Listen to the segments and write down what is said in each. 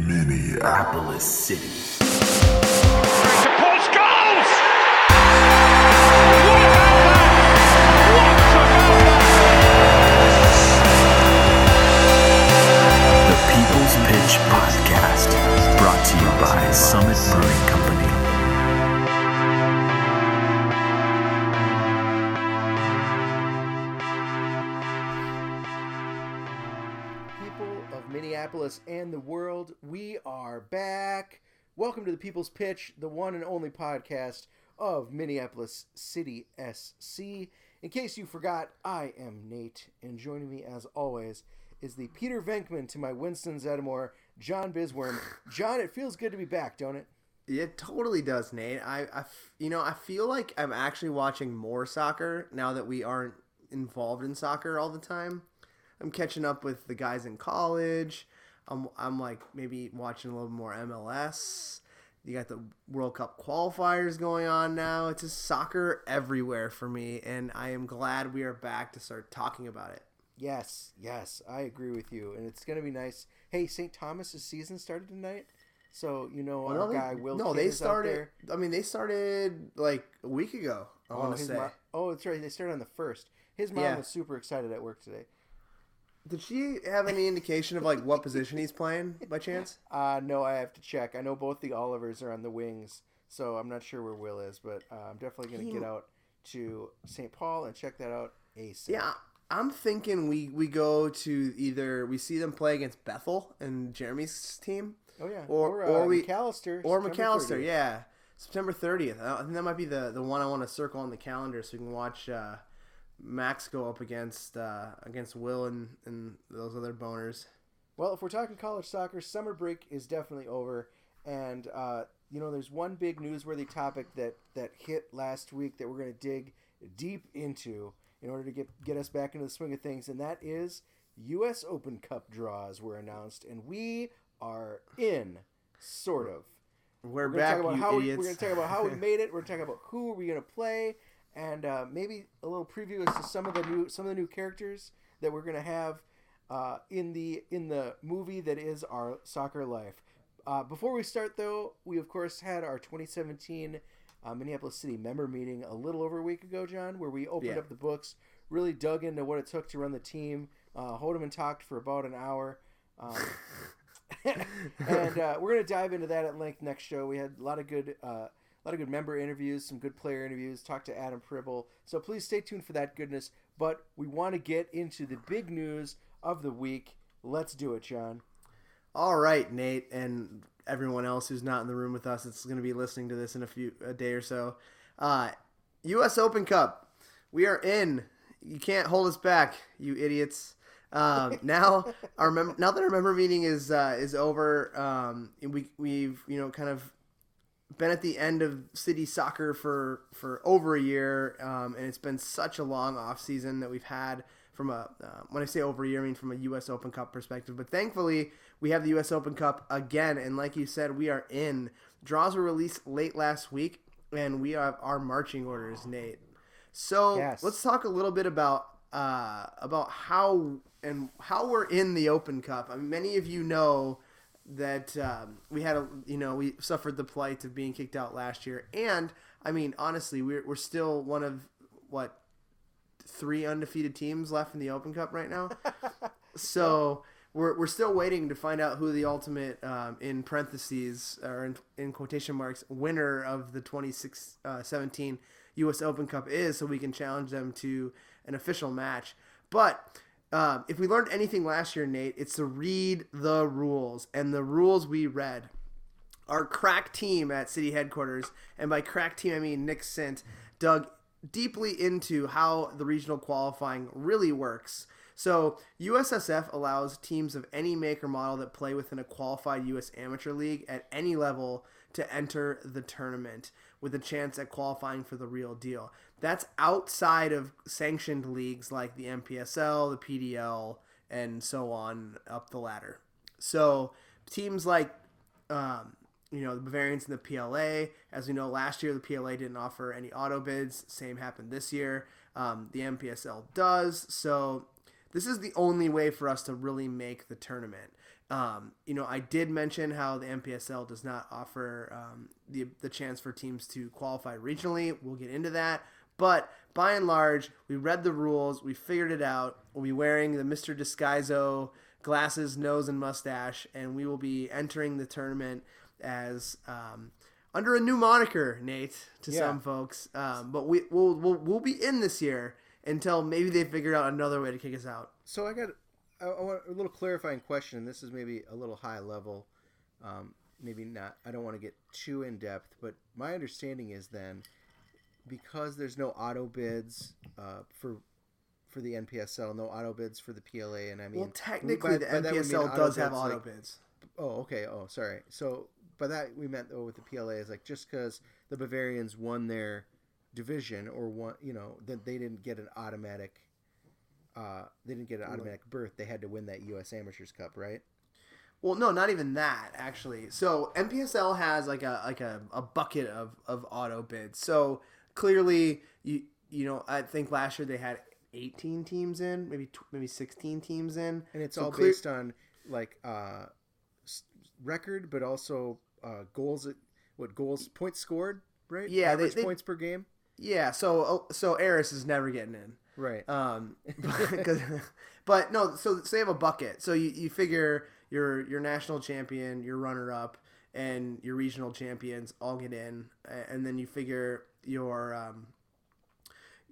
Minneapolis City. And the world, we are back. Welcome to the People's Pitch, the one and only podcast of Minneapolis City SC. In case you forgot, I am Nate, and joining me as always is the Peter Venkman to my Winston Zeddemore, John Bisworm. John, it feels good to be back, don't it? It totally does, Nate. I, I you know, I feel like I'm actually watching more soccer now that we aren't involved in soccer all the time. I'm catching up with the guys in college. I'm, I'm like maybe watching a little more MLS. You got the World Cup qualifiers going on now. It's just soccer everywhere for me, and I am glad we are back to start talking about it. Yes, yes, I agree with you, and it's going to be nice. Hey, St. Thomas's season started tonight, so you know oh, our they, guy Will. no, they started. I mean, they started like a week ago. I Oh, want to say. oh, that's right. They started on the first. His mom Yeah. was super excited at work today. Did she have any indication of like what position he's playing by chance? Uh, no, I have to check. I know both the Olivers are on the wings, so I'm not sure where Will is, but uh, I'm definitely going to get out to St. Paul and check that out ASAP. Yeah, I'm thinking we we go to either we see them play against Bethel and Jeremy's team, Oh yeah. Or- uh, or we- Macalester or September Macalester. 30th. Yeah, September 30th. I think that might be the the one I want to circle on the calendar so we can watch uh, Max go up against uh, against Will and and those other boners. Well, if we're talking college soccer, summer break is definitely over, and uh, you know there's one big newsworthy topic that that hit last week that we're going to dig deep into in order to get get us back into the swing of things, and that is U.S. Open Cup draws were announced, and we are in, sort of. We're, We're back, you how We, we're going to talk about how we made it. We're going to talk about who are we going to play, and uh, maybe a little preview as to some of the new some of the new characters that we're going to have uh, in the in the movie that is our soccer life. Uh, before we start, though, we of course had our 2017 uh, Minneapolis City member meeting a little over a week ago, John, where we opened Yeah. up the books, really dug into what it took to run the team. Uh, Hoedeman talked for about an hour. Um, and uh, we're gonna dive into that at length next show. We had a lot of good, uh, a lot of good member interviews, some good player interviews. Talked to Adam Pribble, so please stay tuned for that goodness. But we want to get into the big news of the week. Let's do it, John. All right, Nate, and everyone else who's not in the room with us, it's going to be listening to this in a few a day or so. Uh, U.S. Open Cup, we are in. You can't hold us back, you idiots. Um, now our mem- now that our member meeting is uh, is over, um, we we've you know kind of been at the end of city soccer for for over a year, um, and it's been such a long off season that we've had from a uh, when I say over a year, I mean from a U.S. Open Cup perspective. But thankfully, we have the U.S. Open Cup again, and like you said, we are in. Draws were released late last week, and we have our marching orders, Nate. So Yes. let's talk a little bit about uh, about how and how we're in the Open Cup. I mean, many of you know that um, we had a you know we suffered the plight of being kicked out last year, and I mean honestly, we're we're still one of what three undefeated teams left in the Open Cup right now. so. We're, we're still waiting to find out who the ultimate, um, in parentheses or in, in quotation marks, winner of the 2017 U.S. Open Cup is, so we can challenge them to an official match. But um, if we learned anything last year, Nate, it's to read the rules. And the rules we read our crack team at city headquarters, and by crack team I mean Nick Sint, dug deeply into how the regional qualifying really works. So USSF allows teams of any make or model that play within a qualified U.S. amateur league at any level to enter the tournament with a chance at qualifying for the real deal. That's outside of sanctioned leagues like the NPSL, the PDL, and so on up the ladder. So teams like um, you know, the Bavarians and the PLA. As we know, last year the PLA didn't offer any auto bids. Same happened this year. Um, the NPSL does. So this is the only way for us to really make the tournament. Um, you know, I did mention how the NPSL does not offer um, the the chance for teams to qualify regionally. We'll get into that, but by and large, we read the rules, we figured it out. We'll be wearing the Mr. Disguiso glasses, nose, and mustache, and we will be entering the tournament as um, under a new moniker, Nate, to Yeah. some folks. Um, but we we'll, we'll we'll be in this year until maybe they figure out another way to kick us out. So I got I, I want a little clarifying question. and This is maybe a little high level, um, maybe not. I don't want to get too in depth, but my understanding is then because there's no auto bids uh, for for the NPSL, no auto bids for the PLA, and I mean Well, technically, by- the by that we mean NPSL does have auto like- bids. Oh, okay. Oh, sorry. So by that we meant though with the PLA is like just because the Bavarians won their division or one, you know, that they didn't get an automatic. Uh, they didn't get an automatic berth. They had to win that U.S. Amateurs Cup, right? Well, no, not even that actually. So NPSL has like a like a, a bucket of, of auto bids. So clearly, you you know, I think last year they had 18 teams in, maybe tw- maybe 16 teams in, And it's So all clear- based on like uh, record, but also uh, goals. What goals? Points scored, right? Yeah, they- average they- points per game. Yeah, so oh, so Eris is never getting in. Right. Um, because, but no, so, so they have a bucket. So you, you figure your your national champion, your runner up, and your regional champions all get in, and then you figure your um,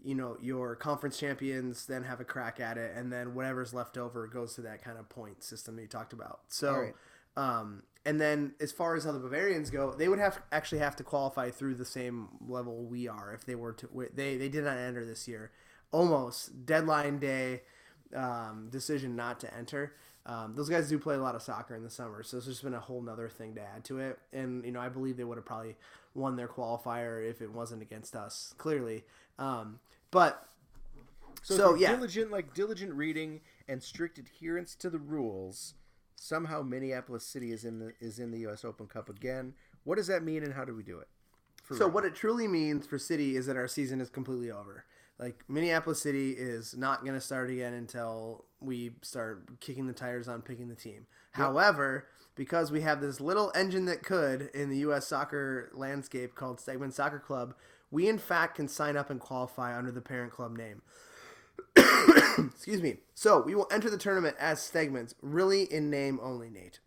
you know your conference champions then have a crack at it, and then whatever's left over goes to that kind of point system that you talked about. So. Alright. Um, and then as far as how the Bavarians go, they would have actually have to qualify through the same level we are if they were to. They they did not enter this year. Almost deadline day um, decision not to enter. Um, those guys do play a lot of soccer in the summer, so it's just been a whole nother thing to add to it. And you know, I believe they would have probably won their qualifier if it wasn't against us, clearly. Um, but So, So, yeah. diligent like diligent reading and strict adherence to the rules. Somehow Minneapolis City is in the is in the U.S. Open Cup again. What does that mean, and how do we do it? So real. what it truly means for City is that our season is completely over. Like Minneapolis City is not going to start again until we start kicking the tires on picking the team. However, because we have this little engine that could in the U.S. soccer landscape called Stegman Soccer Club, we in fact can sign up and qualify under the parent club name. Excuse me. So we will enter the tournament as Stegmans, really in name only, Nate.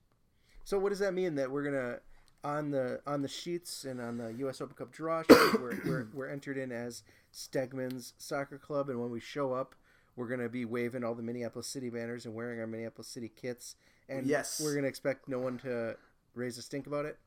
So what does that mean that we're gonna on the on the sheets and on the U.S. Open Cup draw sheet we're, we're, we're entered in as Stegman's Soccer Club, and when we show up, we're gonna be waving all the Minneapolis City banners and wearing our Minneapolis City kits, and Yes. we're gonna expect no one to raise a stink about it.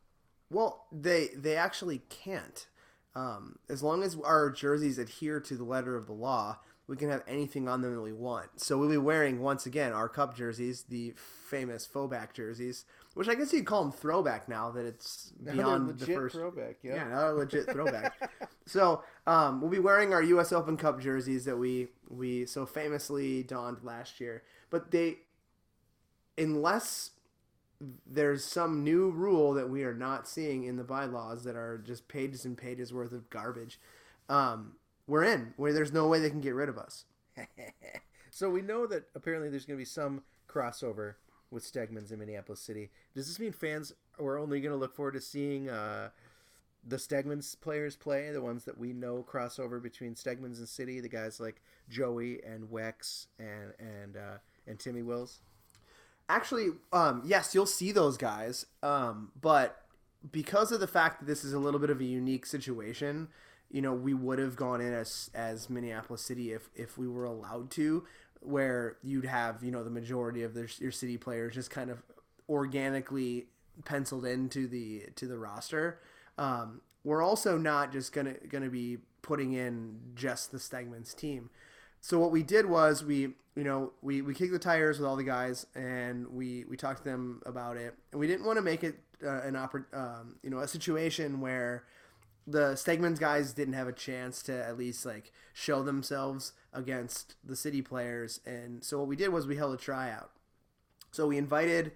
Well, they they actually can't. Um, as long as our jerseys adhere to the letter of the law, we can have anything on them that we want. So we'll be wearing once again our cup jerseys, the famous faux jerseys, which I guess you'd call them throwback now that it's beyond the first. throwback. Yeah. Yeah, now they're legit throwback. so um, we'll be wearing our U.S. Open Cup jerseys that we we so famously donned last year. But they, unless there's some new rule that we are not seeing in the bylaws that are just pages and pages worth of garbage, um, we're in where there's no way they can get rid of us. So we know that apparently there's going to be some crossover with Stegman's in Minneapolis City. Does this mean fans are only going to look forward to seeing uh, the Stegman's players play, the ones that we know crossover between Stegman's and City, the guys like Joey and Wex and and uh, and Timmy Wills? Actually, um, yes, you'll see those guys, um, but because of the fact that this is a little bit of a unique situation, you know, we would have gone in as as Minneapolis City if if we were allowed to, where you'd have you know the majority of their, your city players just kind of organically penciled into the to the roster. Um, we're also not just gonna gonna be putting in just the Stegman's team. So what we did was we, you know, we, we kicked the tires with all the guys and we, we talked to them about it. And we didn't want to make it uh, an oppor- um, you know, a situation where the Stegman's guys didn't have a chance to at least like show themselves against the city players. And so what we did was we held a tryout. So we invited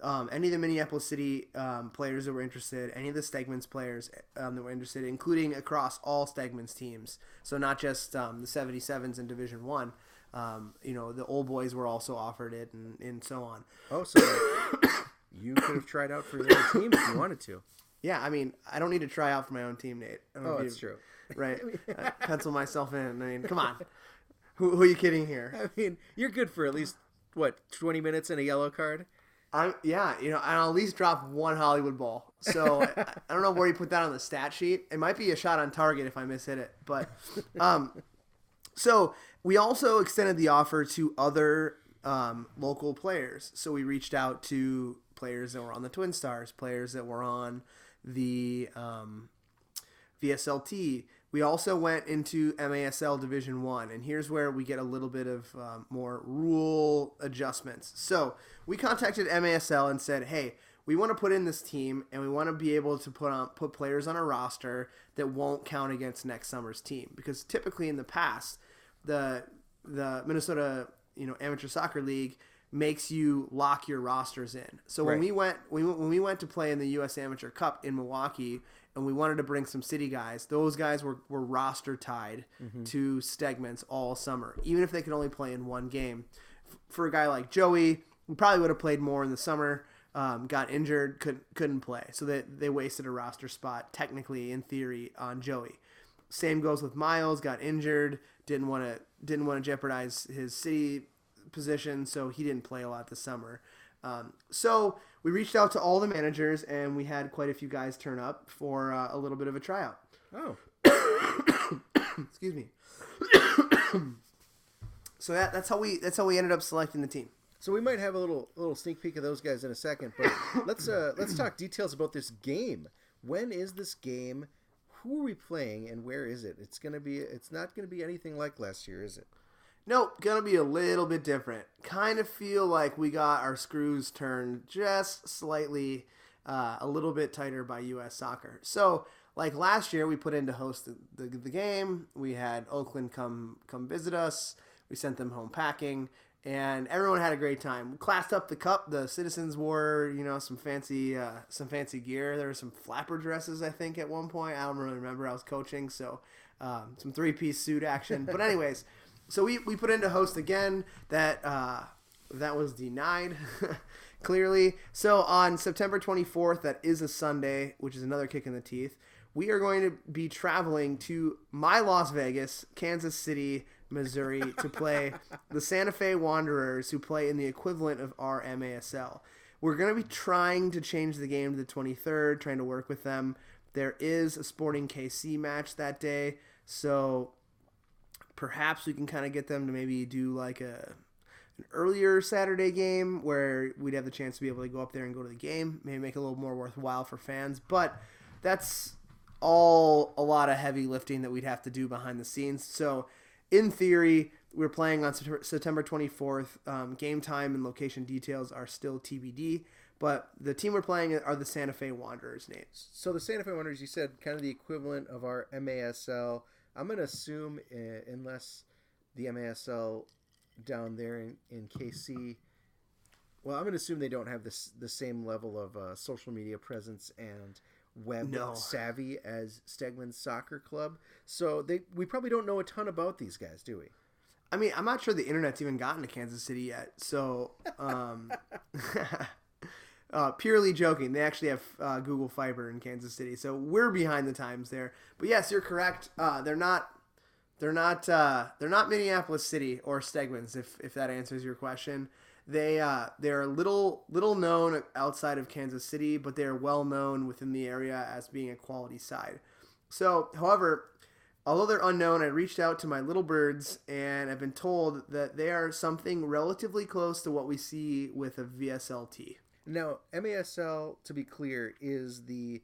um, any of the Minneapolis City um, players that were interested, any of the Stegman's players um, that were interested, including across all Stegman's teams. So not just um, the 77s in Division One. Um, you know, the old boys were also offered it, and, and so on. Oh, so you could have tried out for your own team if you wanted to. Yeah, I mean, I don't need to try out for my own team, Nate. Oh, that's you- true. Right. I pencil myself in. I mean, come on. Who, who are you kidding here? I mean, you're good for at least what 20 minutes and a yellow card. I'm yeah, you know, I'll at least drop one Hollywood ball. So I, I don't know where you put that on the stat sheet. It might be a shot on target if I miss hit it, but um, so we also extended the offer to other um, local players. So we reached out to players that were on the Twin Stars, players that were on the um, VSLT. We also went into MASL Division One, and here's where we get a little bit of um, more rule adjustments. So we contacted MASL and said, "Hey, we want to put in this team, and we want to be able to put on put players on a roster that won't count against next summer's team, because typically in the past, the the Minnesota you know Amateur Soccer League." Makes you lock your rosters in. So when Right. we went we, when we went to play in the U.S. Amateur Cup in Milwaukee, and we wanted to bring some city guys, those guys were, were roster tied to Stegmans all summer, even if they could only play in one game. F- For a guy like Joey, who probably would have played more in the summer, um, got injured, couldn't couldn't play, so they they wasted a roster spot technically in theory on Joey. Same goes with Miles, got injured, didn't want to didn't want to jeopardize his city position, so he didn't play a lot this summer. Um, so we reached out to all the managers, and we had quite a few guys turn up for uh, a little bit of a tryout. Oh, Excuse me. so that, that's how we that's how we ended up selecting the team. so we might have a little little sneak peek of those guys in a second, but let's uh let's talk details about this game. When is this game? Who are we playing, and where is it? It's gonna be. It's not gonna be anything like last year, is it? Nope, gonna be a little bit different. Kind of feel like we got our screws turned just slightly, uh, a little bit tighter by U.S. Soccer. So, like last year, we put in to host the, the, the game. We had Oakland come come visit us. We sent them home packing, and everyone had a great time. We classed up the cup. The citizens wore, you know, some fancy uh, some fancy gear. There were some flapper dresses, I think, at one point. I don't really remember. I was coaching, so um, some three piece suit action. But anyways. So we, we put in to host again. That uh, that was denied clearly. So on September 24th, that is a Sunday, which is another kick in the teeth. We are going to be traveling to my Las Vegas, Kansas City, Missouri, to play the Santa Fe Wanderers, who play in the equivalent of our MASL. We're going to be trying to change the game to the 23rd, trying to work with them. There is a Sporting KC match that day, so perhaps we can kind of get them to maybe do like a an earlier Saturday game where we'd have the chance to be able to go up there and go to the game, maybe make it a little more worthwhile for fans. But that's all a lot of heavy lifting that we'd have to do behind the scenes. So, in theory, we're playing on September 24th. Um, game time and location details are still TBD, but the team we're playing are the Santa Fe Wanderers, Nate. So the Santa Fe Wanderers, you said, kind of the equivalent of our MASL. I'm going to assume, uh, unless the MASL down there in, in KC, well, I'm going to assume they don't have this the same level of uh, social media presence and web No. savvy as Stegman's Soccer Club. So they we probably don't know a ton about these guys, do we? I mean, I'm not sure the internet's even gotten to Kansas City yet. So, um, uh, purely joking. They actually have uh, Google Fiber in Kansas City, so we're behind the times there. But yes, you're correct. Uh, they're not. They're not. Uh, they're not Minneapolis City or Stegmans. If if that answers your question, they uh, they're little little known outside of Kansas City, but they are well known within the area as being a quality side. So, however, although they're unknown, I reached out to my little birds and I've been told that they are something relatively close to what we see with a VSLT. Now, MASL, to be clear, is the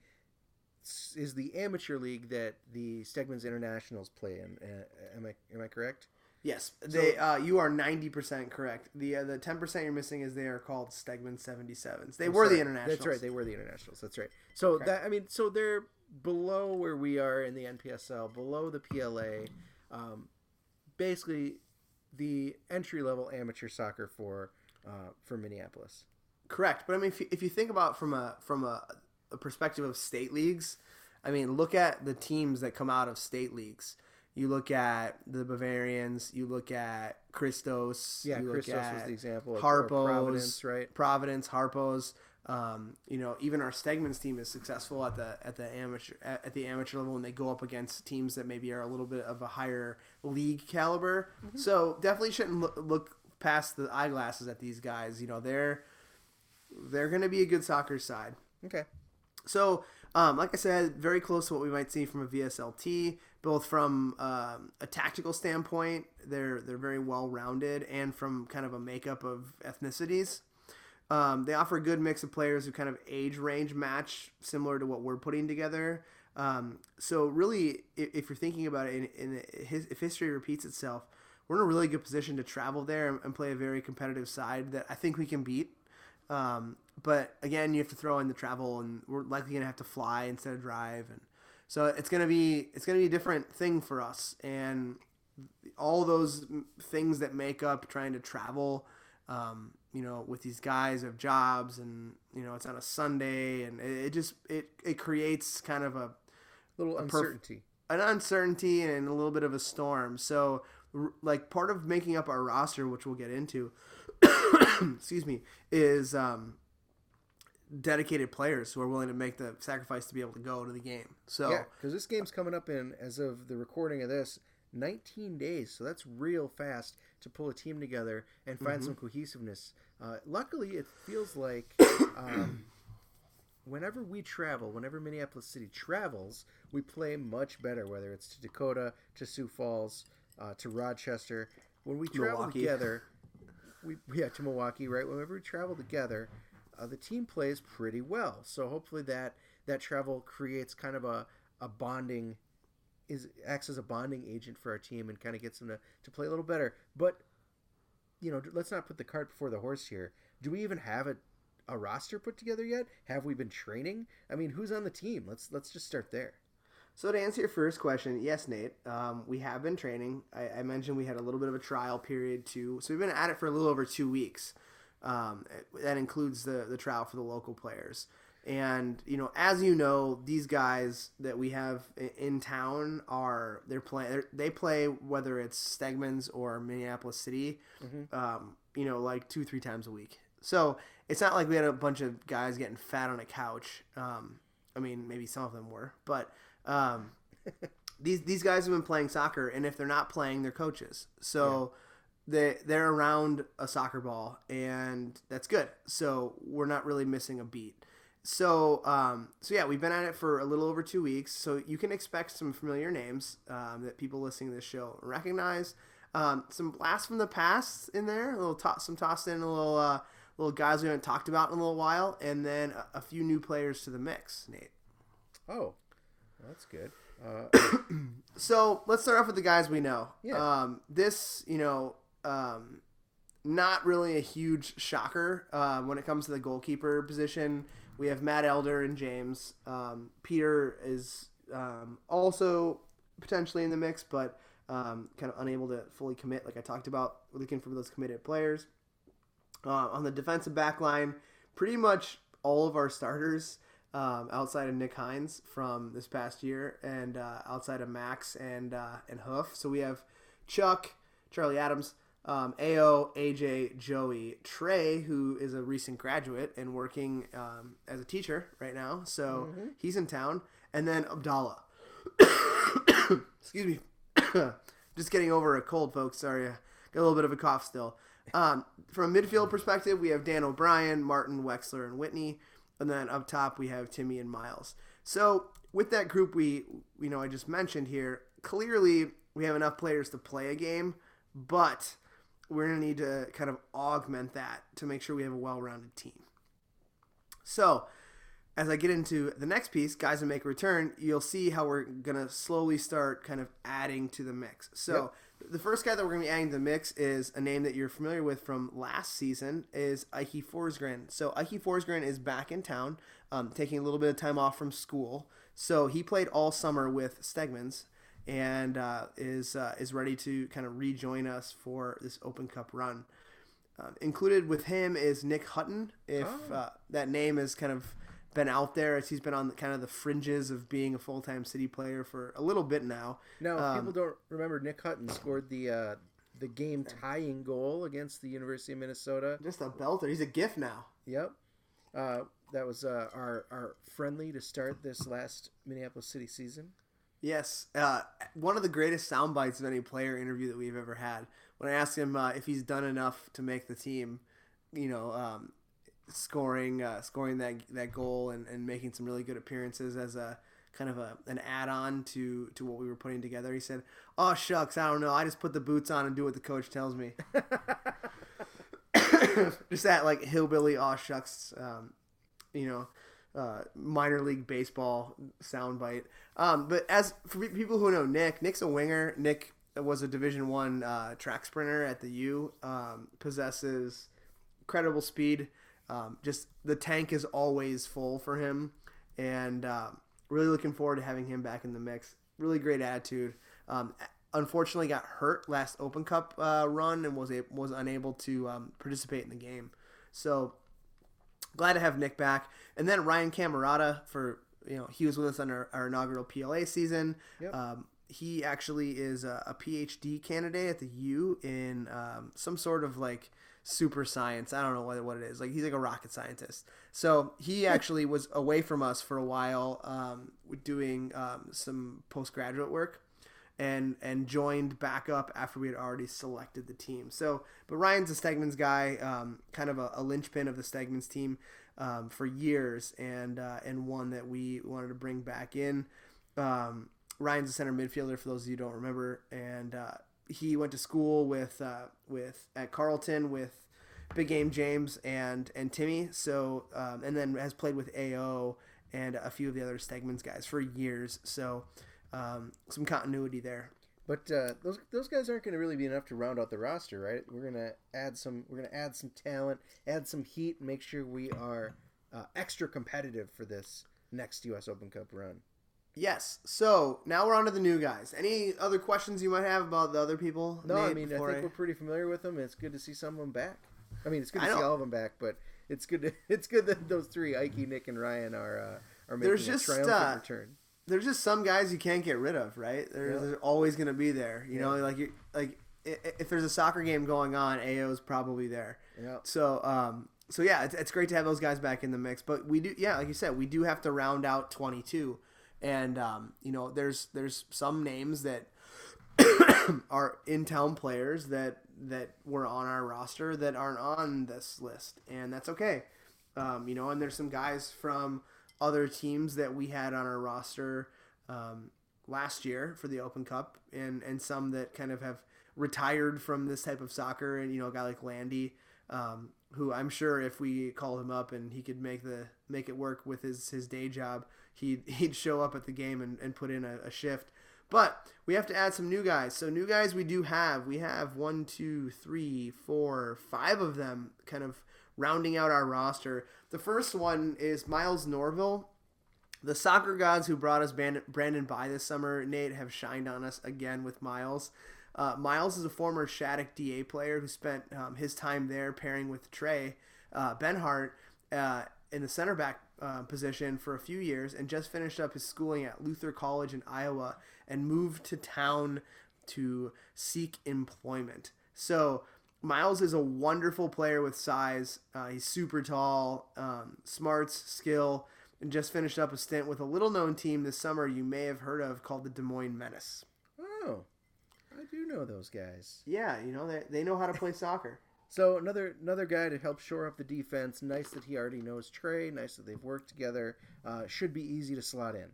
is the amateur league that the Stegman's Internationals play in. Uh, am I am I correct? Yes, they. uh, you are ninety percent correct. The uh, the ten percent you're missing is they are called Stegman seventy sevens. They were the internationals. That's right. They were the internationals. That's right. So that I mean, so they're below where we are in the NPSL, below the PLA. Um, basically, the entry level amateur soccer for uh, for Minneapolis. Correct, but I mean, if you, if you think about from a from a, a perspective of state leagues, I mean, look at the teams that come out of state leagues. You look at the Bavarians. You look at Christos. Yeah, you look Christos was the example. Harpos, Providence, right? Providence, Harpos. Um, you know, even our Stegman's team is successful at the at the amateur at, at the amateur level when they go up against teams that maybe are a little bit of a higher league caliber. Mm-hmm. So definitely shouldn't look, look past the eyeglasses at these guys. You know, they're they're going to be a good soccer side. Okay. So, um, like I said, very close to what we might see from a VSLT, both from um, a tactical standpoint. They're they're very well rounded, and from kind of a makeup of ethnicities. Um, they offer a good mix of players who kind of age range match similar to what we're putting together. Um, so really, if, if you're thinking about it, in, in his, if history repeats itself, we're in a really good position to travel there and, and play a very competitive side that I think we can beat. Um, but again, you have to throw in the travel, and we're likely gonna have to fly instead of drive, and so it's gonna be it's gonna be a different thing for us, and all those things that make up trying to travel. Um, you know, with these guys have jobs, and you know, it's on a Sunday, and it, it just it it creates kind of a little uncertainty. an uncertainty and a little bit of a storm. So, like part of making up our roster, which we'll get into, excuse me, is um, dedicated players who are willing to make the sacrifice to be able to go to the game. So, Yeah, because this game's coming up in, as of the recording of this, 19 days. So that's real fast to pull a team together and find Mm-hmm. some cohesiveness. Uh, luckily, it feels like um, whenever we travel, whenever Minneapolis City travels, we play much better, whether it's to Dakota, to Sioux Falls, uh, to Rochester. When we travel Milwaukee. together, we yeah to Milwaukee, right? Whenever we travel together, uh, the team plays pretty well. So hopefully that that travel creates kind of a, a bonding is acts as a bonding agent for our team and kind of gets them to, to play a little better. But you know, let's not put the cart before the horse here. Do we even have a a roster put together yet? Have we been training? I mean, who's on the team? Let's let's just start there. So to answer your first question, yes, Nate, um, we have been training. I, I mentioned we had a little bit of a trial period too, so we've been at it for a little over two weeks. Um, that includes the the trial for the local players. And you know, as you know, these guys that we have in town are they're playing. They play whether it's Stegman's or Minneapolis City, um, you know, like two three times a week. So it's not like we had a bunch of guys getting fat on a couch. Um, I mean, maybe some of them were, but um, these these guys have been playing soccer, and if they're not playing, they're coaches. So they they're around a soccer ball, and that's good. So we're not really missing a beat. So um, so yeah, we've been at it for a little over two weeks. So you can expect some familiar names um, that people listening to this show recognize. Um, some blasts from the past in there, a little to- some tossed in, a little uh, little guys we haven't talked about in a little while, and then a, a few new players to the mix. Nate. Oh, that's good. Uh, So let's start off with the guys we know. Yeah. Um, this, you know, um, not really a huge shocker uh, when it comes to the goalkeeper position. We have Matt Elder and James. Um, Peter is um, also potentially in the mix, but um, kind of unable to fully commit, like I talked about. Looking for those committed players. Uh, on the defensive back line, pretty much all of our starters um, outside of Nick Hines from this past year, and uh, outside of Max and uh, and Hoof. So we have Chuck, Charlie Adams, um, Ao, AJ, Joey, Trey, who is a recent graduate and working um, as a teacher right now. So he's in town, and then Abdallah. Excuse me. Just getting over a cold, folks. Sorry, I got a little bit of a cough still. Um, from a midfield perspective, we have Dan O'Brien, Martin, Wexler, and Whitney, and then up top we have Timmy and Miles. So with that group, we you know I just mentioned here, clearly we have enough players to play a game, but we're gonna need to kind of augment that to make sure we have a well-rounded team. So as I get into the next piece, guys that make a return, you'll see how we're gonna slowly start kind of adding to the mix. So the first guy that we're gonna be adding to the mix is a name that you're familiar with from last season is Ike Forsgren. So Ike Forsgren is back in town, um, taking a little bit of time off from school. So he played all summer with Stegmans and uh, is uh, is ready to kind of rejoin us for this Open Cup run. Um, included with him is Nick Hutton. If uh, that name is kind of been out there as he's been on the, kind of the fringes of being a full time City player for a little bit now. Now, if Um, people don't remember, Nick Hutton scored the uh, the game tying goal against the University of Minnesota. Just a belter. He's a gift now. Yep. Uh, that was uh, our our friendly to start this last Minneapolis City season. Yes, uh, one of the greatest sound bites of any player interview that we've ever had. When I asked him uh, if he's done enough to make the team, you know, um, scoring uh, scoring that that goal and, and making some really good appearances as a kind of a an add on to to what we were putting together. He said, "Oh shucks, I don't know. I just put the boots on and do what the coach tells me." just that like hillbilly aw shucks, um, you know, uh, minor league baseball soundbite. Um, but as for people who know Nick, Nick's a winger. Nick was a Division One uh, track sprinter at the U. Um, possesses incredible speed. Um, just the tank is always full for him, and uh, really looking forward to having him back in the mix. Really great attitude. Um, unfortunately, got hurt last Open Cup uh, run and was a, was unable to um, participate in the game. So glad to have Nick back. And then Ryan Camerata for you know he was with us on our, our inaugural PLA season. Yep. Um, he actually is a, a PhD candidate at the U in um, some sort of like super science. I don't know what, what it is. Like he's like a rocket scientist. So he actually was away from us for a while, um, doing um, some postgraduate work and and joined back up after we had already selected the team. So, but Ryan's a Stegman's guy, um, kind of a, a linchpin of the Stegman's team um, for years, and uh, and one that we wanted to bring back in. Um, Ryan's a center midfielder for those of you who don't remember, and uh, he went to school with uh, with at Carleton with Big Game James and and Timmy. So um, and then has played with AO and a few of the other Stegman's guys for years. So um, some continuity there. But uh, those those guys aren't going to really be enough to round out the roster, right? We're gonna add some. We're gonna add some talent, add some heat, make sure we are uh, extra competitive for this next U.S. Open Cup run. Yes. So now we're on to the new guys. Any other questions you might have about the other people? No, I mean I think we're pretty familiar with them. It's good to see some of them back. I mean, it's good to I see all of them back, but it's good. To, it's good that those three, Ike, Nick, and Ryan, are uh, are making There's a just, triumphant uh, return. there's just some guys you can't get rid of, right? They're, Yeah. they're always going to be there. You know, like you like i- i- if there's a soccer game going on, AO's probably there. Yeah. So, um, so yeah, it's, it's great to have those guys back in the mix. But we do, yeah, like you said, we do have to round out 22, and um, you know, there's there's some names that are in town players that that were on our roster that aren't on this list, and that's okay. Um, you know, and there's some guys from other teams that we had on our roster um, last year for the Open Cup, and and some that kind of have retired from this type of soccer, and you know, a guy like Landy, um, who I'm sure if we call him up and he could make the make it work with his his day job, he'd he'd show up at the game and, and put in a, a shift. But we have to add some new guys. So new guys we do have. We have one, two, three, four, five of them kind of rounding out our roster. The first one is Miles Norville. The soccer gods who brought us Brandon, by this summer, Nate, have shined on us again with Miles. Uh, Miles is a former Shattuck DA player who spent um, his time there pairing with Trey uh, Benhart uh, in the center back uh, position for a few years and just finished up his schooling at Luther College in Iowa and moved to town to seek employment. So Miles is a wonderful player with size. Uh, he's super tall, um, smarts, skill, and just finished up a stint with a little known team this summer you may have heard of called the Des Moines Menace. Oh, I do know those guys. Yeah, you know, they, they know how to play soccer. So another another guy to help shore up the defense. Nice that he already knows Trey. Nice that they've worked together. Uh, should be easy to slot in.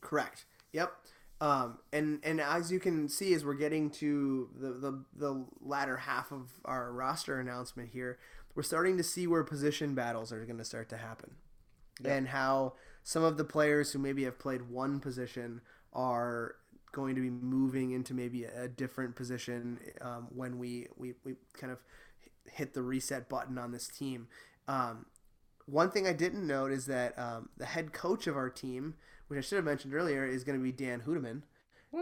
Correct. Yep. Um, and and as you can see, as we're getting to the, the the latter half of our roster announcement here, we're starting to see where position battles are going to start to happen, and how some of the players who maybe have played one position are going to be moving into maybe a different position um, when we, we we kind of hit the reset button on this team. Um, one thing I didn't note is that um, the head coach of our team, which I should have mentioned earlier, is going to be Dan Hoedeman,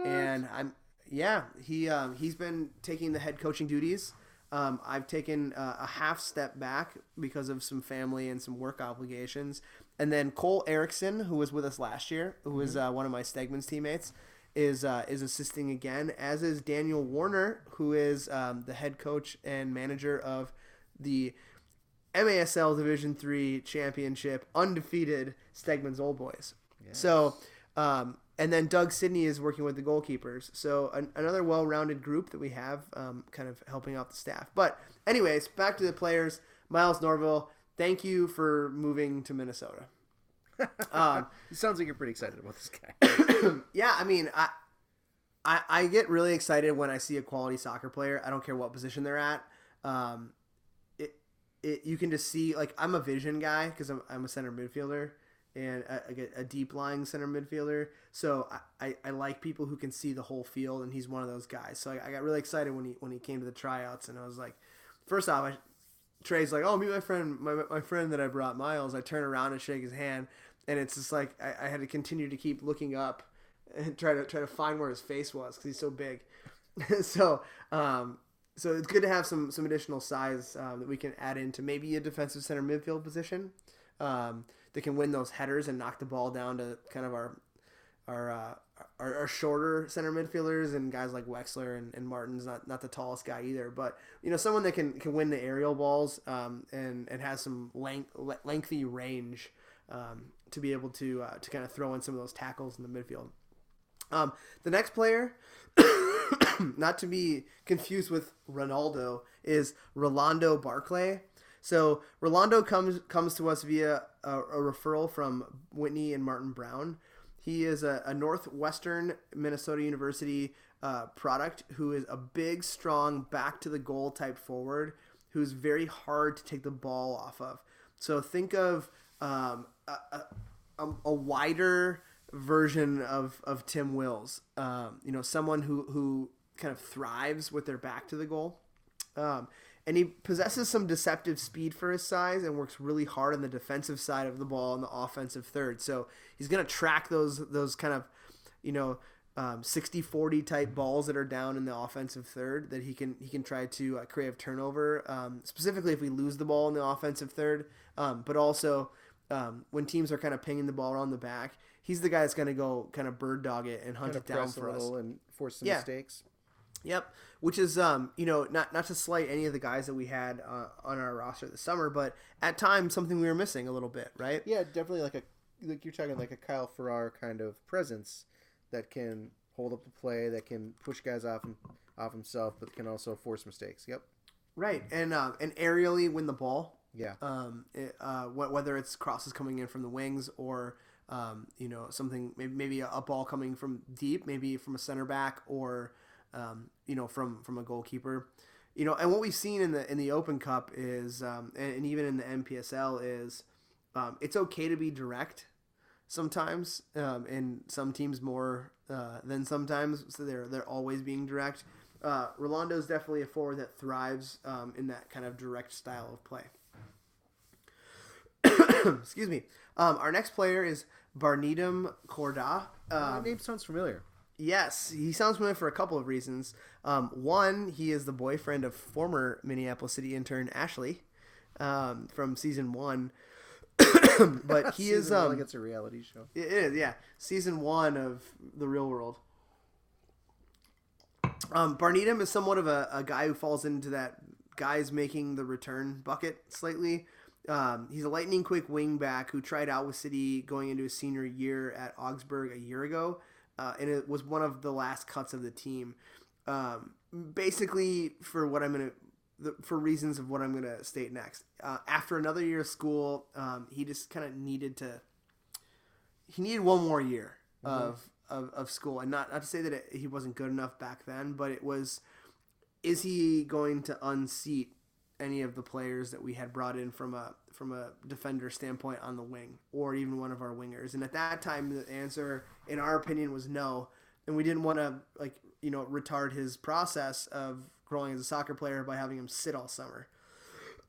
and I'm yeah he um, he's been taking the head coaching duties Um, I've taken uh, a half step back because of some family and some work obligations. And then Cole Erickson, who was with us last year, who was uh, one of my Stegman's teammates, is uh, is assisting again, as is Daniel Warner, who is um, the head coach and manager of the MASL Division Three Championship undefeated Stegman's Old Boys. So, um, and then Doug Sidney is working with the goalkeepers. So an, another well-rounded group that we have, um, kind of helping out the staff. But anyways, back to the players. Miles Norville, thank you for moving to Minnesota. Um, It sounds like you're pretty excited about this guy. yeah, I mean, I, I I get really excited when I see a quality soccer player. I don't care what position they're at. Um, it, it you can just see like I'm a vision guy because I'm, I'm a center midfielder and a, a, a deep lying center midfielder. So I, I, I like people who can see the whole field, and he's one of those guys. So I, I got really excited when he when he came to the tryouts, and I was like, first off, I, Trey's like, "Oh, meet my friend, my, my friend that I brought, Miles." I turn around and shake his hand, and it's just like I, I had to continue to keep looking up and try to try to find where his face was because he's so big. so, um, so it's good to have some some additional size um, that we can add into maybe a defensive center midfield position um, that can win those headers and knock the ball down to kind of our our uh, our, our shorter center midfielders and guys like Wexler and, and Martin's not not the tallest guy either, but you know someone that can can win the aerial balls um, and and has some length lengthy range um, to be able to uh, to kind of throw in some of those tackles in the midfield. Um, the next player, not to be confused with Ronaldo, is Rolando Barclay. So Rolando comes comes to us via a, a referral from Whitney and Martin Brown. He is a, a Northwestern Minnesota University uh, product who is a big, strong, back to the goal type forward who's very hard to take the ball off of. So think of um, a, a, a wider version of, of Tim Wills. Um, you know, someone who, who kind of thrives with their back to the goal. Um, and he possesses some deceptive speed for his size and works really hard on the defensive side of the ball and the offensive third. So he's going to track those those kind of, you know, um, 60-40 type balls that are down in the offensive third that he can he can try to uh, create a turnover. Um, specifically, if we lose the ball in the offensive third, um, but also um, when teams are kind of pinging the ball around the back, he's the guy that's going to go kind of bird dog it and hunt Kind it down for us. and force some Yeah. mistakes. Yep, which is um, you know, not not to slight any of the guys that we had uh, on our roster this summer, but at times something we were missing a little bit, right? Yeah, definitely like a like you're talking like a Kyle Farrar kind of presence that can hold up the play, that can push guys off him, off himself, but can also force mistakes. Yep. Right, and uh, and aerially win the ball. Yeah. Um, it, uh, wh- whether it's crosses coming in from the wings or um, you know something maybe maybe a, a ball coming from deep, maybe from a center back or um, you know from from a goalkeeper. You know, and what we've seen in the in the Open Cup is, um, and, and even in the NPSL is, um, it's okay to be direct sometimes, um, and some teams more uh, than sometimes. So they're they're always being direct. Uh, Rolando is definitely a forward that thrives um, in that kind of direct style of play. Excuse me. Um, our next player is Barnidum Corda. That Um, name sounds familiar. Yes, he sounds familiar for a couple of reasons. Um, one, he is the boyfriend of former Minneapolis City intern Ashley um, from season one. but he is um, like it's a reality show. it is yeah season one of the Real World. Um, Barnidum is somewhat of a, a guy who falls into that guys making the return bucket slightly. Um, he's a lightning quick wing back who tried out with City going into his senior year at Augsburg a year ago, uh, and it was one of the last cuts of the team. Um, basically, for what I'm gonna, the, for reasons of what I'm gonna state next. Uh, after another year of school, um, he just kind of needed to he needed one more year of, of of school, and not not to say that it, he wasn't good enough back then, but it was. Is he going to unseat any of the players that we had brought in from a from a defender standpoint on the wing, or even one of our wingers? And at that time, the answer, in our opinion, was no, and we didn't want to like you know retard his process of growing as a soccer player by having him sit all summer.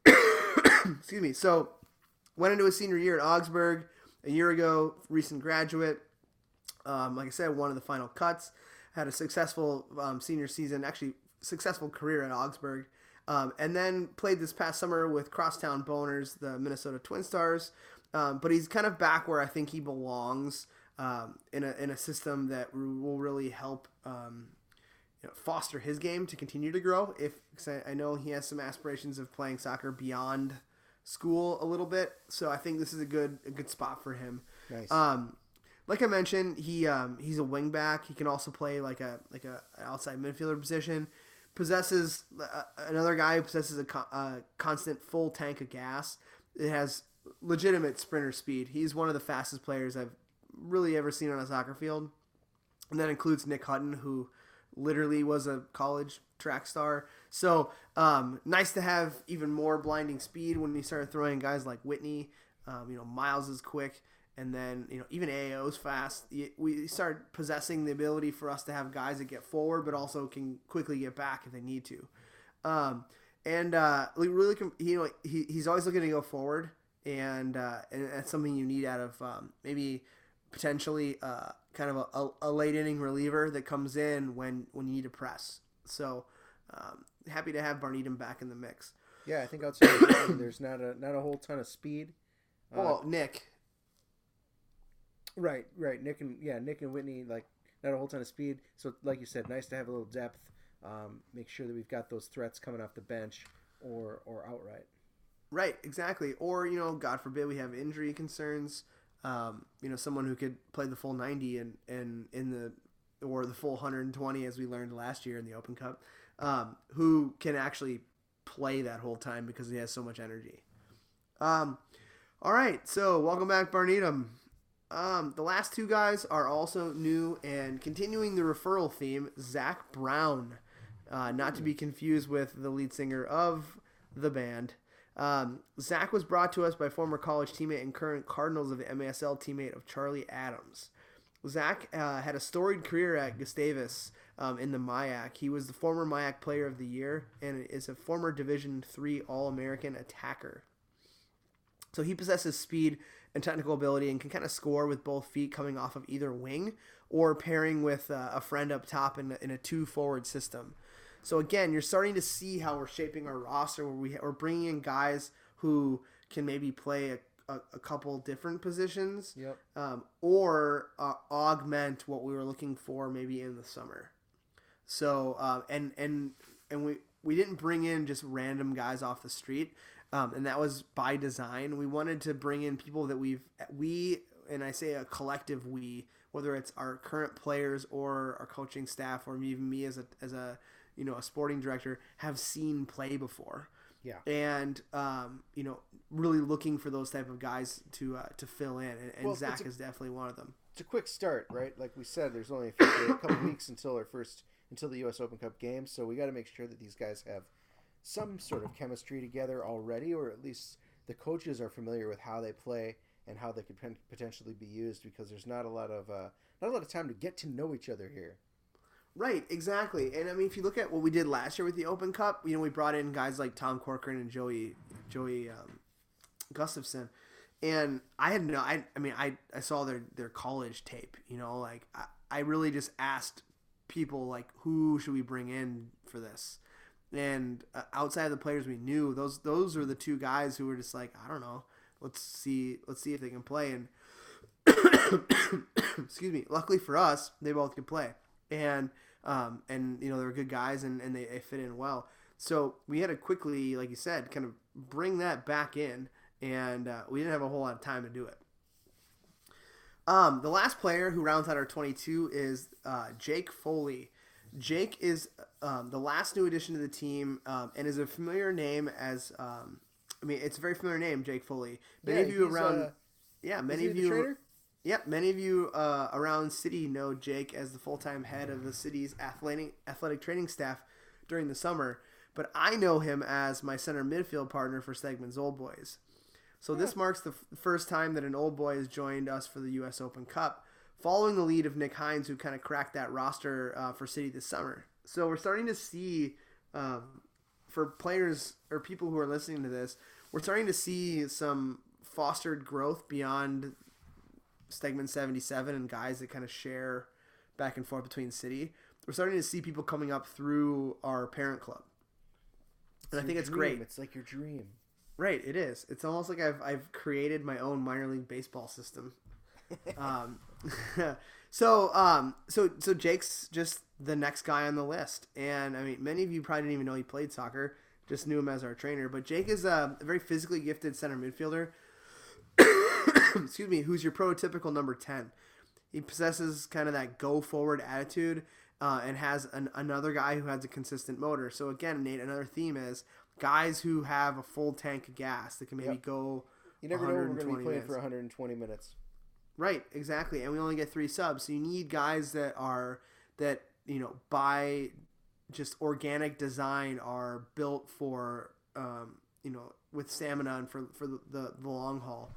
Excuse me. So went into his senior year at Augsburg a year ago, recent graduate. Um, like I said, one of the final cuts. Had a successful um, senior season, actually successful career at Augsburg. Um, and then played this past summer with Crosstown Boners, the Minnesota Twin Stars. Um, but he's kind of back where I think he belongs um, in a in a system that will really help um, you know, foster his game to continue to grow. If 'cause I, I know he has some aspirations of playing soccer beyond school a little bit, so I think this is a good a good spot for him. Nice. Um, like I mentioned, he um, he's a wing back. He can also play like a like a an outside midfielder position. Possesses uh, another guy who possesses a co- constant full tank of gas. It has legitimate sprinter speed. He's one of the fastest players I've really ever seen on a soccer field, and that includes Nick Hutton, who literally was a college track star. So um, nice to have even more blinding speed when you start throwing guys like Whitney. Um, you know, Miles is quick, and then you know even AAO's fast. We start possessing the ability for us to have guys that get forward, but also can quickly get back if they need to. Um, and uh, really, you know, he, he's always looking to go forward, and uh, and that's something you need out of um, maybe potentially uh, kind of a, a, late inning reliever that comes in when when you need to press. So um, happy to have Barneaton back in the mix. Yeah, I think outside there's not a not a whole ton of speed. Uh, Well, Nick, right, right. Nick and yeah, Nick and Whitney like not a whole ton of speed. So like you said, nice to have a little depth. Um, make sure that we've got those threats coming off the bench or or outright. Right, exactly. Or you know, God forbid we have injury concerns. Um, you know, someone who could play the full ninety and and in the or the full 120 as we learned last year in the Open Cup, um, who can actually play that whole time because he has so much energy. Um, all right, so welcome back, Barneatum. Um, the last two guys are also new and continuing the referral theme. Zach Brown, uh, not to be confused with the lead singer of the band. Um, Zach was brought to us by former college teammate and current Cardinals of the MASL teammate of Charlie Adams. Zach uh, had a storied career at Gustavus um, in the MIAC. He was the former MIAC Player of the Year and is a former Division Three All American attacker. So he possesses speed and technical ability and can kind of score with both feet coming off of either wing or pairing with uh, a friend up top in a, in a two forward system. So again, you're starting to see how we're shaping our roster where we, we're bringing in guys who can maybe play a, a, a couple different positions Yep. um, or uh, augment what we were looking for maybe in the summer. So uh, and and and we we didn't bring in just random guys off the street, um, and that was by design. We wanted to bring in people that we've we and I say a collective we, whether it's our current players or our coaching staff or even me as a as a you know a sporting director have seen play before Yeah. and um, you know, really looking for those type of guys to uh, to fill in, and, and Well, Zach a- is definitely one of them. It's a quick start, right? Like we said, there's only a, few, a couple weeks until our first until the U.S. Open Cup game, so we got to make sure that these guys have some sort of chemistry together already, or at least the coaches are familiar with how they play and how they could potentially be used. Because there's not a lot of uh, not a lot of time to get to know each other here. Right, exactly. And I mean, if you look at what we did last year with the Open Cup, you know, we brought in guys like Tom Corcoran and Joey Joey um, Gustafson, and I had no, I, I mean, I, I saw their their college tape. You know, like I, I really just asked people like, who should we bring in for this? And uh, outside of the players we knew, those those were the two guys who were just like, I don't know, let's see, let's see if they can play. And excuse me, luckily for us, they both could play, and um, and you know they were good guys and, and they, they fit in well. So we had to quickly, like you said, kind of bring that back in, and uh, we didn't have a whole lot of time to do it. Um, the last player who rounds out our 22 is uh, Jake Foley. Jake is um, the last new addition to the team um, and is a familiar name as um, I mean it's a very familiar name, Jake Foley. Many Yeah, of you he's, around, uh, yeah, many of you? Yep, many of you uh, around city know Jake as the full-time head of the city's athletic athletic training staff during the summer, but I know him as my center midfield partner for Stegman's Old Boys. So this marks the f- first time that an old boy has joined us for the U.S. Open Cup, following the lead of Nick Hines, who kind of cracked that roster uh, for City this summer. So we're starting to see, um, for players or people who are listening to this, we're starting to see some fostered growth beyond Stegman 77 and guys that kind of share back and forth between City. We're starting to see people coming up through our parent club. and I think it's dream. great. It's like your dream. Right, it is. It's almost like I've I've created my own minor league baseball system. um, so um, so so Jake's just the next guy on the list, and I mean, many of you probably didn't even know he played soccer. Just knew him as our trainer, but Jake is a very physically gifted center midfielder. Excuse me, who's your prototypical number ten? He possesses kind of that go forward attitude, uh, and has an, another guy who has a consistent motor. So again, Nate, another theme is guys who have a full tank of gas that can maybe Yep. go. You never know we're going to be playing minutes. for 120 minutes. Right, exactly. And we only get three subs, so you need guys that are that you know by just organic design are built for um, you know with stamina and for for the, the, long haul.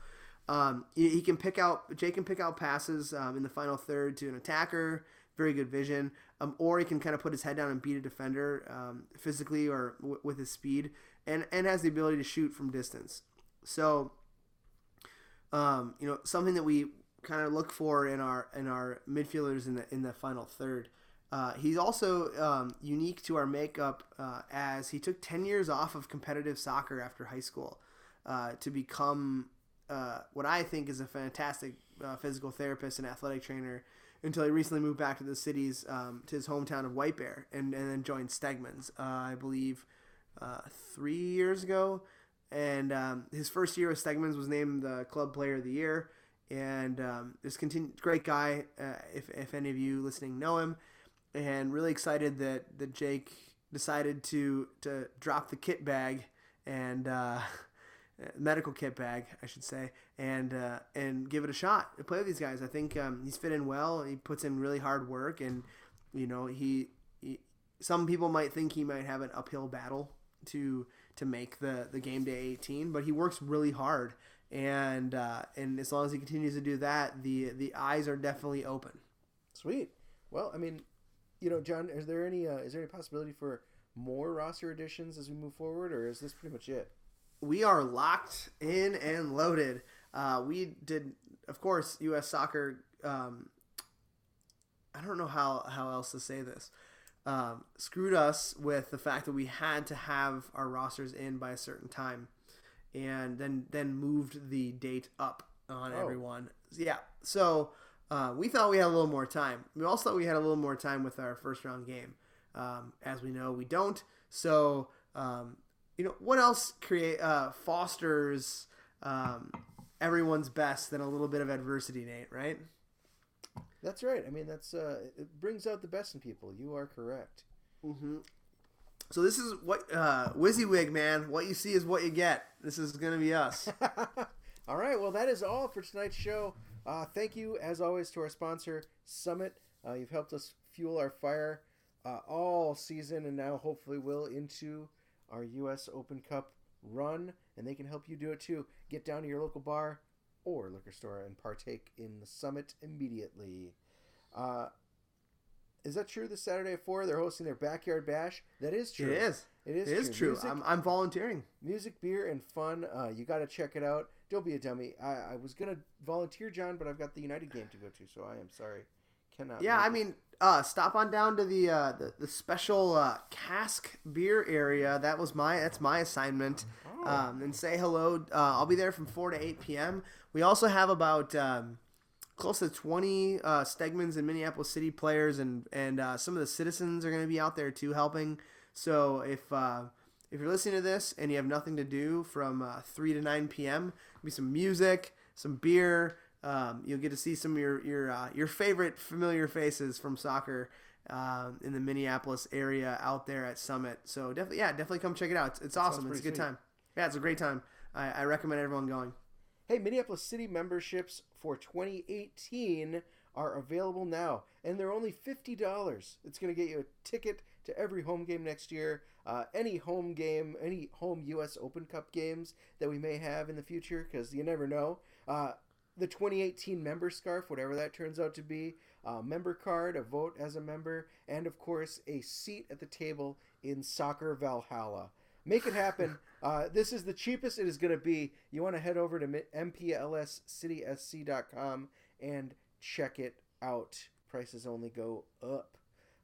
Um, he, he can pick out Jake can pick out passes um, in the final third to an attacker, very good vision, um, or he can kind of put his head down and beat a defender um, physically or w- with his speed, and and has the ability to shoot from distance. So um, you know, something that we kind of look for in our in our midfielders in the in the final third. Uh, he's also um, unique to our makeup uh, as he took 10 years off of competitive soccer after high school uh, to become uh, what I think is a fantastic uh, physical therapist and athletic trainer until he recently moved back to the cities um, to his hometown of White Bear and, and then joined Stegman's, uh, I believe, three years ago. And um, his first year with Stegman's was named the club player of the year. And um, just continue, great guy. Uh, if, if any of you listening know him, and really excited that, that Jake decided to to drop the kit bag and uh, medical kit bag, I should say, and uh, and give it a shot play with these guys. I think um, he's fit in well. He puts in really hard work, and you know he, he some people might think he might have an uphill battle to to make the the game day 18, but he works really hard. And uh, and as long as he continues to do that, the the eyes are definitely open. Sweet. Well, I mean, you know, John, is there any uh, is there any possibility for more roster additions as we move forward, or is this pretty much it? we are locked in and loaded. Uh, we did, of course, U.S. Soccer. Um, I don't know how how else to say this. Um, screwed us with the fact that we had to have our rosters in by a certain time, and then then moved the date up on Oh. everyone. Yeah, so uh, we thought we had a little more time. We also thought we had a little more time with our first round game. Um, as we know, we don't. So um, you know what else create uh, fosters um, everyone's best than a little bit of adversity, Nate? Right? That's right. I mean, that's uh, it brings out the best in people. You are correct. So this is what uh, WYSIWYG, man. What you see is what you get. This is gonna be us. all right. Well, that is all for tonight's show. Uh, thank you, as always, to our sponsor, Summit. Uh, you've helped us fuel our fire uh, all season, and now hopefully will into our U.S. Open Cup run, and they can help you do it too. Get down to your local bar or liquor store and partake in the Summit immediately. Is that true? This Saturday at four, they're hosting their backyard bash. That is true. It is. It is. It is true. Music- I'm, I'm volunteering. music, beer, and fun. Uh, you got to check it out. Don't be a dummy. I, I was gonna volunteer, John, but I've got the United game to go to, so I am sorry. Cannot. Yeah, I mean, uh, stop on down to the uh, the, the special uh, cask beer area. That was my that's my assignment. Oh. Um, and say hello. Uh, I'll be there from four to eight p.m. We also have about um, close to twenty uh, Stegmans and Minneapolis City players, and and uh, some of the citizens are going to be out there too helping. So if uh, if you're listening to this and you have nothing to do from uh, three to nine p.m., be some music, some beer. Um, you'll get to see some of your your uh, your favorite familiar faces from soccer um, in the Minneapolis area out there at Summit. So definitely, yeah, definitely come check it out. It's, it's awesome. It's a good sweet. time. Yeah, it's a great time. I, I recommend everyone going. Hey, Minneapolis City memberships for 2018 are available now, and they're only fifty dollars. It's going to get you a ticket to every home game next year. Uh, any home game, any home U.S. Open Cup games that we may have in the future, because you never know. Uh, the 2018 member scarf, whatever that turns out to be, a member card, a vote as a member, and of course a seat at the table in Soccer Valhalla. Make it happen. uh, this is the cheapest it is going to be. You want to head over to mplscitysc.com and check it out. Prices only go up.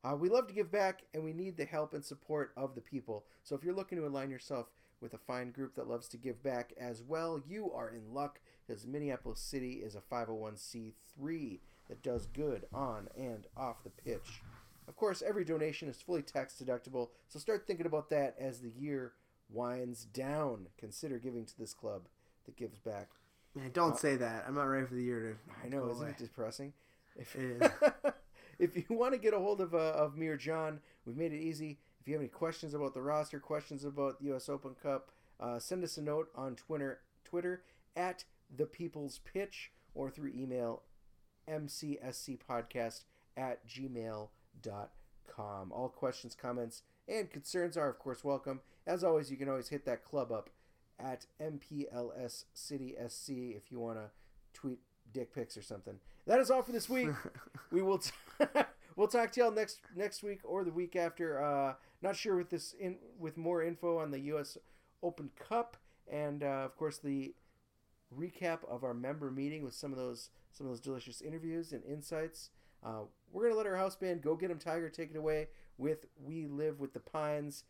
Uh, we love to give back, and we need the help and support of the people. So if you're looking to align yourself with a fine group that loves to give back as well, you are in luck because Minneapolis City is a 501c3 that does good on and off the pitch. Of course, every donation is fully tax deductible, so start thinking about that as the year winds down. Consider giving to this club that gives back. Man, don't say that. I'm not ready for the year to. I know, isn't away. it depressing? If, It if you want to get a hold of uh, of me or John, we've made it easy. If you have any questions about the roster, questions about the U.S. Open Cup, uh, send us a note on Twitter, Twitter at the People's Pitch, or through email mcscpodcast at gmail.com. All questions, comments, and concerns are, of course, welcome. As always, you can always hit that club up at MPLS City SC if you want to tweet dick pics or something. That is all for this week. we will t- we'll talk to y'all next next week or the week after. Uh, not sure with this in with more info on the U.S. Open Cup and uh, of course the recap of our member meeting with some of those some of those delicious interviews and insights. Uh, we're gonna let our house band go get 'em Tiger take it away with "We Live with the Pines."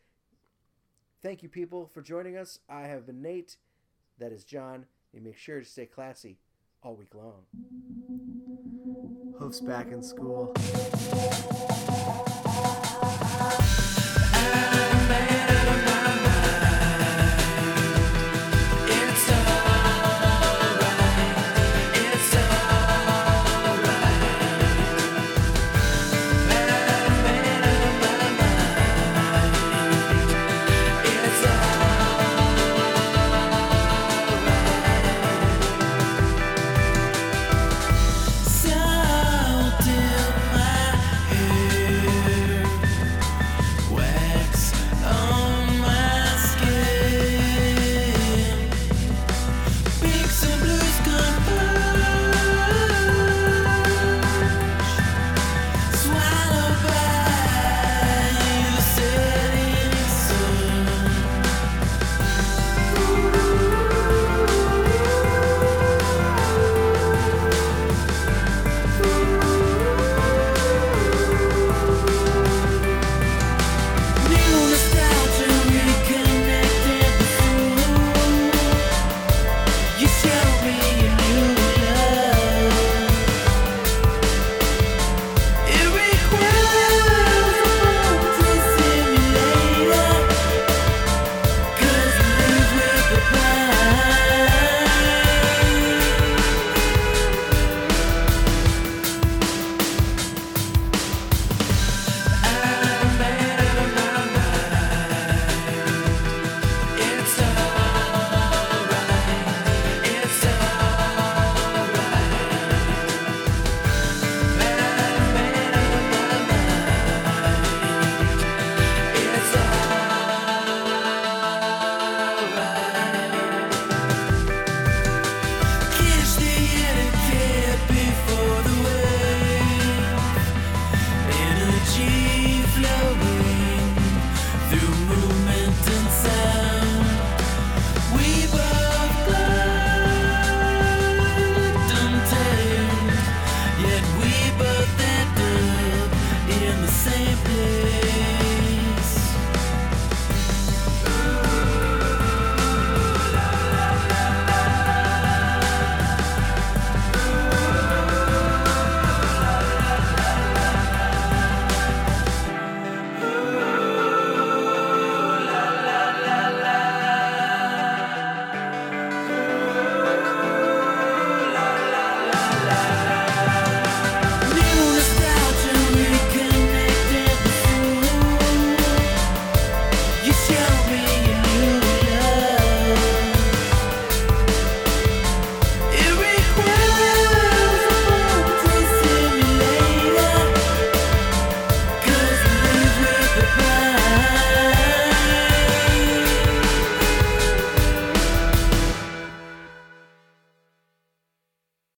Thank you, people, for joining us. I have been Nate. That is John. And make sure to stay classy all week long. Hoofs back in school.